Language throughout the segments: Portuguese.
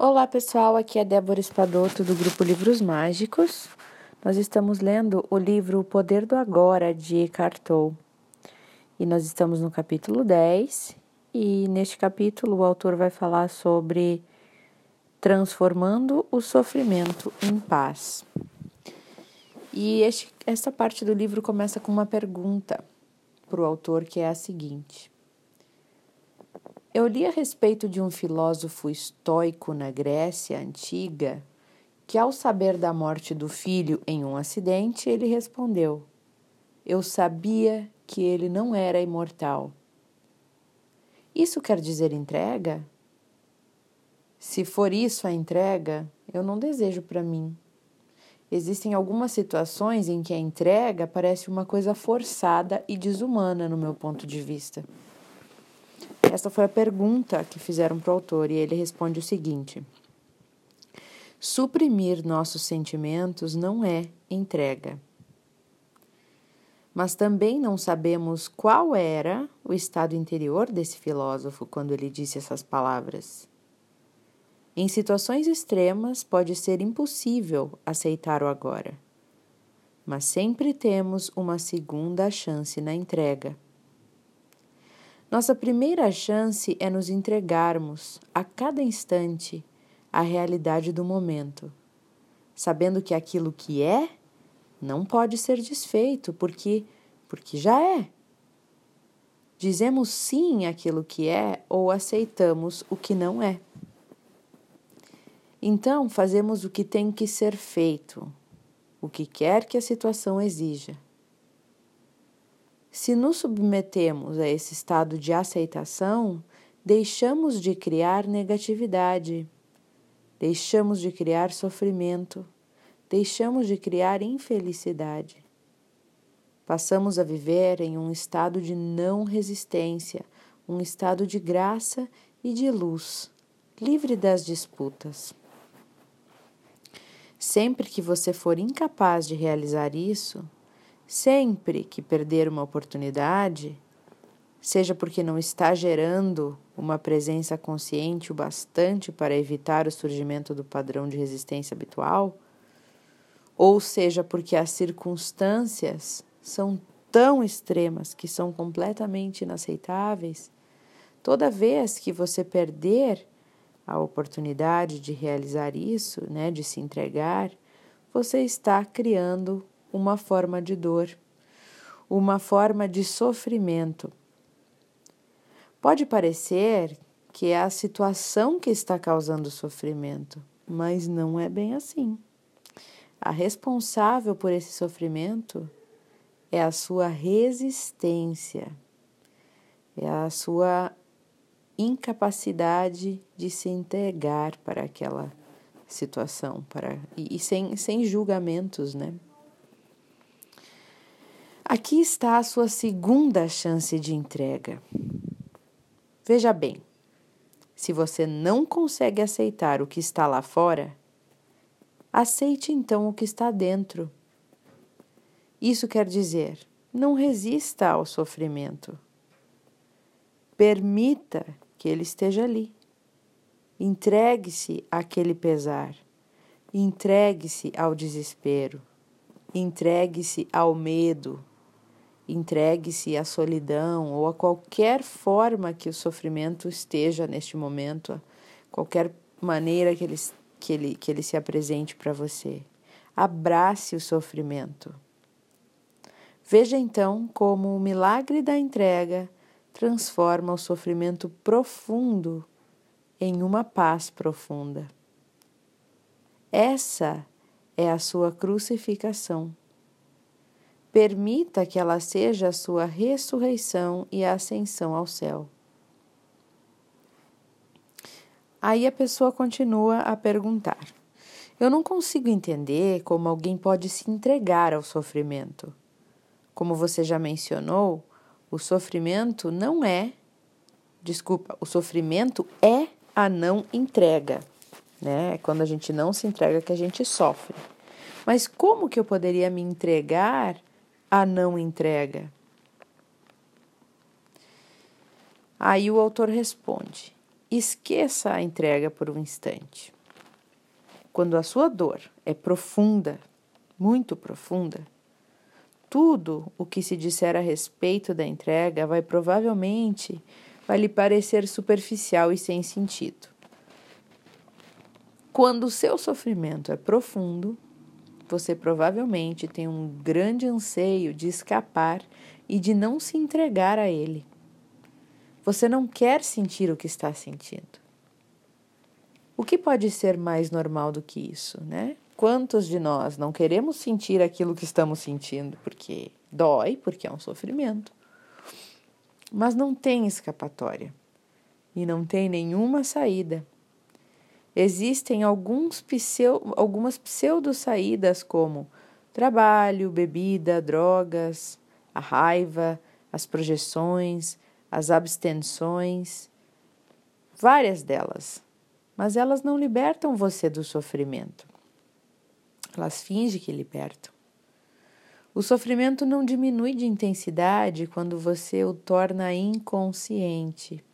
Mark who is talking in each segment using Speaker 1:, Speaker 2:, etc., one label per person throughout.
Speaker 1: Olá pessoal, aqui é Débora Espadoto do grupo Livros Mágicos. Nós estamos lendo o livro O Poder do Agora de Eckhart Tolle. E nós estamos no capítulo 10 e neste capítulo o autor vai falar sobre transformando o sofrimento em paz. E este, esta parte do livro começa com uma pergunta para o autor que é a seguinte: Eu li a respeito de um filósofo estoico na Grécia antiga que, ao saber da morte do filho em um acidente, ele respondeu: Eu sabia que ele não era imortal. Isso quer dizer entrega? Se for isso a entrega, eu não desejo para mim. Existem algumas situações em que a entrega parece uma coisa forçada e desumana, no meu ponto de vista. Esta foi a pergunta que fizeram para o autor, e ele responde o seguinte: Suprimir nossos sentimentos não é entrega. Mas também não sabemos qual era o estado interior desse filósofo quando ele disse essas palavras. Em situações extremas, pode ser impossível aceitar o agora, mas sempre temos uma segunda chance na entrega. Nossa primeira chance é nos entregarmos a cada instante à realidade do momento, sabendo que aquilo que é não pode ser desfeito, porque porque já é. Dizemos sim àquilo que é ou aceitamos o que não é. Então, fazemos o que tem que ser feito, o que quer que a situação exija. Se nos submetemos a esse estado de aceitação, deixamos de criar negatividade, deixamos de criar sofrimento, deixamos de criar infelicidade. Passamos a viver em um estado de não resistência, um estado de graça e de luz, livre das disputas. Sempre que você for incapaz de realizar isso, sempre que perder uma oportunidade, seja porque não está gerando uma presença consciente o bastante para evitar o surgimento do padrão de resistência habitual, ou seja porque as circunstâncias são tão extremas que são completamente inaceitáveis, toda vez que você perder a oportunidade de realizar isso, né, de se entregar, você está criando uma forma de dor, uma forma de sofrimento. Pode parecer que é a situação que está causando sofrimento, mas não é bem assim. A responsável por esse sofrimento é a sua resistência, é a sua incapacidade de se entregar para aquela situação, para e, e sem, sem julgamentos, né? Aqui está a sua segunda chance de entrega. Veja bem, se você não consegue aceitar o que está lá fora, aceite então o que está dentro. Isso quer dizer, não resista ao sofrimento. Permita que ele esteja ali. Entregue-se àquele pesar, entregue-se ao desespero, entregue-se ao medo, entregue-se à solidão ou a qualquer forma que o sofrimento esteja neste momento, qualquer maneira que ele, que ele, que ele se apresente para você. Abrace o sofrimento. Veja então como o milagre da entrega transforma o sofrimento profundo em uma paz profunda. Essa é a sua crucificação. Permita que ela seja a sua ressurreição e a ascensão ao céu. Aí a pessoa continua a perguntar: Eu não consigo entender como alguém pode se entregar ao sofrimento. Como você já mencionou, o sofrimento não é, desculpa, o sofrimento é a não entrega, né? É quando a gente não se entrega que a gente sofre. Mas como que eu poderia me entregar à não entrega? Aí o autor responde: esqueça a entrega por um instante. Quando a sua dor é profunda, muito profunda, tudo o que se disser a respeito da entrega vai provavelmente vai lhe parecer superficial e sem sentido. Quando o seu sofrimento é profundo, você provavelmente tem um grande anseio de escapar e de não se entregar a ele. Você não quer sentir o que está sentindo. O que pode ser mais normal do que isso, né? Quantos de nós não queremos sentir aquilo que estamos sentindo porque dói, porque é um sofrimento? Mas não tem escapatória e não tem nenhuma saída. Existem alguns algumas pseudo-saídas como trabalho, bebida, drogas, a raiva, as projeções, as abstenções, várias delas, mas elas não libertam você do sofrimento. Elas fingem que libertam. O sofrimento não diminui de intensidade quando você o torna inconsciente.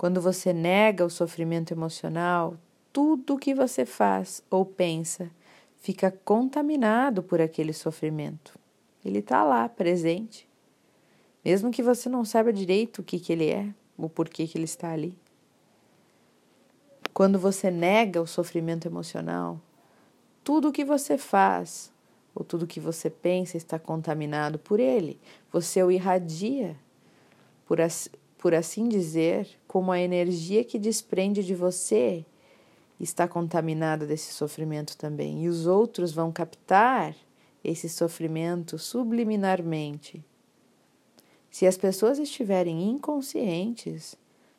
Speaker 1: Quando você nega o sofrimento emocional, tudo o que você faz ou pensa fica contaminado por aquele sofrimento. Ele está lá, presente. Mesmo que você não saiba direito o que, que ele é, o porquê que ele está ali. Quando você nega o sofrimento emocional, tudo o que você faz ou tudo o que você pensa está contaminado por ele. Você o irradia, por, por assim dizer, como a energia que desprende de você está contaminada desse sofrimento também. E os outros vão captar esse sofrimento subliminarmente. Se as pessoas estiverem inconscientes,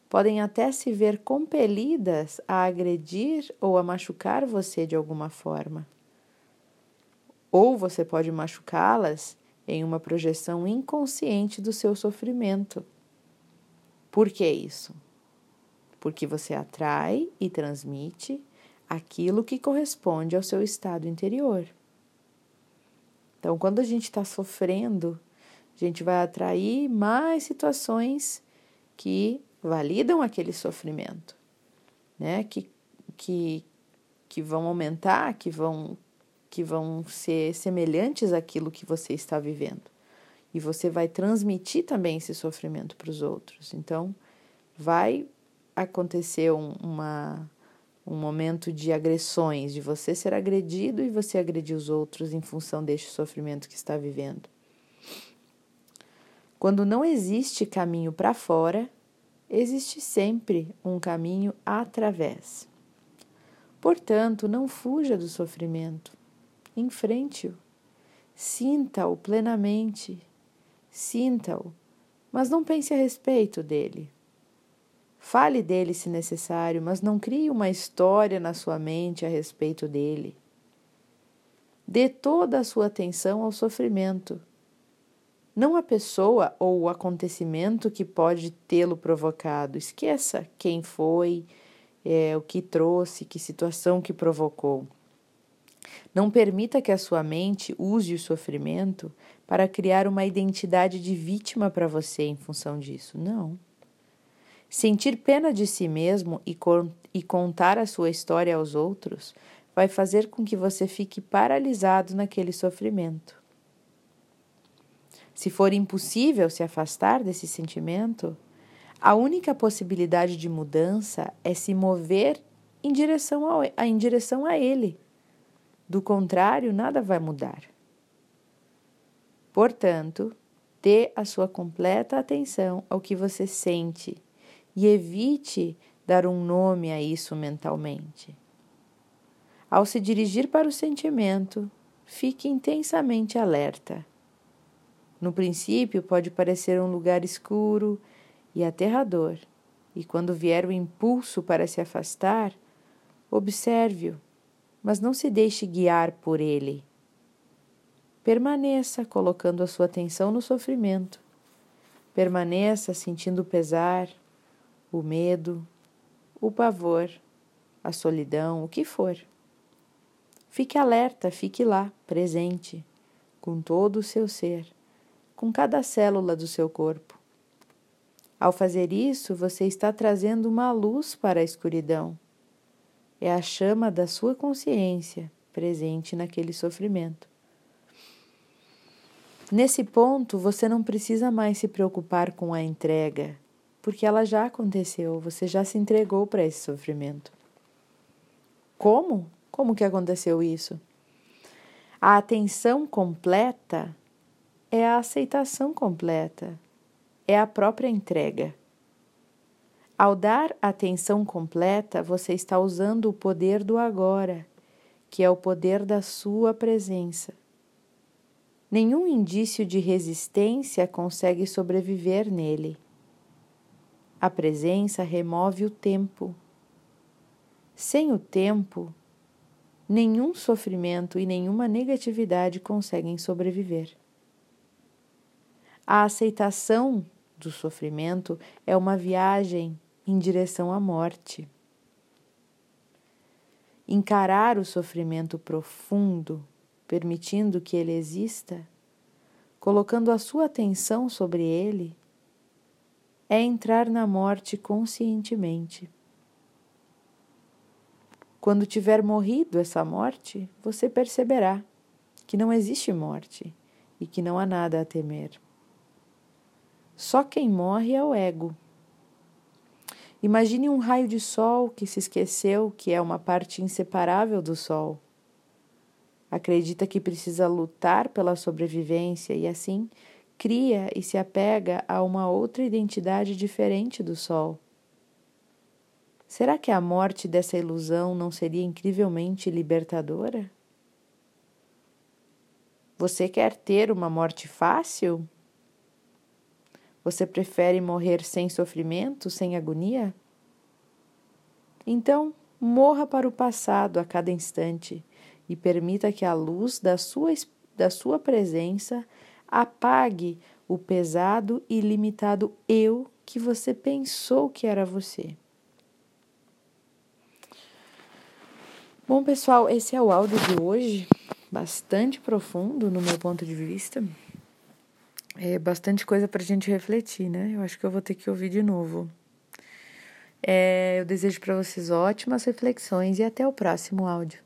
Speaker 1: podem até se ver compelidas a agredir ou a machucar você de alguma forma. Ou você pode machucá-las em uma projeção inconsciente do seu sofrimento. Por que isso? Porque você atrai e transmite aquilo que corresponde ao seu estado interior. Então, quando a gente está sofrendo, a gente vai atrair mais situações que validam aquele sofrimento, né? Que, que, que vão aumentar, que vão, que vão ser semelhantes àquilo que você está vivendo. E você vai transmitir também esse sofrimento para os outros. Então, vai acontecer um, uma, um momento de agressões, de você ser agredido e você agredir os outros em função deste sofrimento que está vivendo. Quando não existe caminho para fora, existe sempre um caminho através. Portanto, não fuja do sofrimento, enfrente-o, sinta-o plenamente, sinta-o, mas não pense a respeito dele. Fale dele se necessário, mas não crie uma história na sua mente a respeito dele. Dê toda a sua atenção ao sofrimento, não a pessoa ou o acontecimento que pode tê-lo provocado. Esqueça quem foi, é, o que trouxe, que situação que provocou. Não permita que a sua mente use o sofrimento para criar uma identidade de vítima para você em função disso. Não. Sentir pena de si mesmo e, e contar a sua história aos outros vai fazer com que você fique paralisado naquele sofrimento. Se for impossível se afastar desse sentimento, a única possibilidade de mudança é se mover em direção, ao, em direção a ele. Do contrário, nada vai mudar. Portanto, dê a sua completa atenção ao que você sente e evite dar um nome a isso mentalmente. Ao se dirigir para o sentimento, fique intensamente alerta. No princípio, pode parecer um lugar escuro e aterrador, e quando vier o impulso para se afastar, observe-o, mas não se deixe guiar por ele. Permaneça colocando a sua atenção no sofrimento. Permaneça sentindo o pesar, o medo, o pavor, a solidão, o que for. Fique alerta, fique lá, presente, com todo o seu ser, com cada célula do seu corpo. Ao fazer isso, você está trazendo uma luz para a escuridão. É a chama da sua consciência presente naquele sofrimento. Nesse ponto, você não precisa mais se preocupar com a entrega, porque ela já aconteceu, você já se entregou para esse sofrimento. Como? Como que aconteceu isso? A atenção completa é a aceitação completa, é a própria entrega. Ao dar atenção completa, você está usando o poder do agora, que é o poder da sua presença. Nenhum indício de resistência consegue sobreviver nele. A presença remove o tempo. Sem o tempo, nenhum sofrimento e nenhuma negatividade conseguem sobreviver. A aceitação do sofrimento é uma viagem em direção à morte. Encarar o sofrimento profundo permitindo que ele exista, colocando a sua atenção sobre ele, é entrar na morte conscientemente. Quando tiver morrido essa morte, você perceberá que não existe morte e que não há nada a temer. Só quem morre é o ego. Imagine um raio de sol que se esqueceu que é uma parte inseparável do sol acredita que precisa lutar pela sobrevivência e assim cria e se apega a uma outra identidade diferente do Sol. Será que a morte dessa ilusão não seria incrivelmente libertadora? Você quer ter uma morte fácil? Você prefere morrer sem sofrimento, sem agonia? Então, morra para o passado a cada instante e permita que a luz da sua, da sua presença apague o pesado e limitado eu que você pensou que era você. Bom, pessoal, esse é o áudio de hoje, bastante profundo no meu ponto de vista. É bastante coisa para a gente refletir, né? Eu acho que eu vou ter que ouvir de novo. É, eu desejo para vocês ótimas reflexões e até o próximo áudio.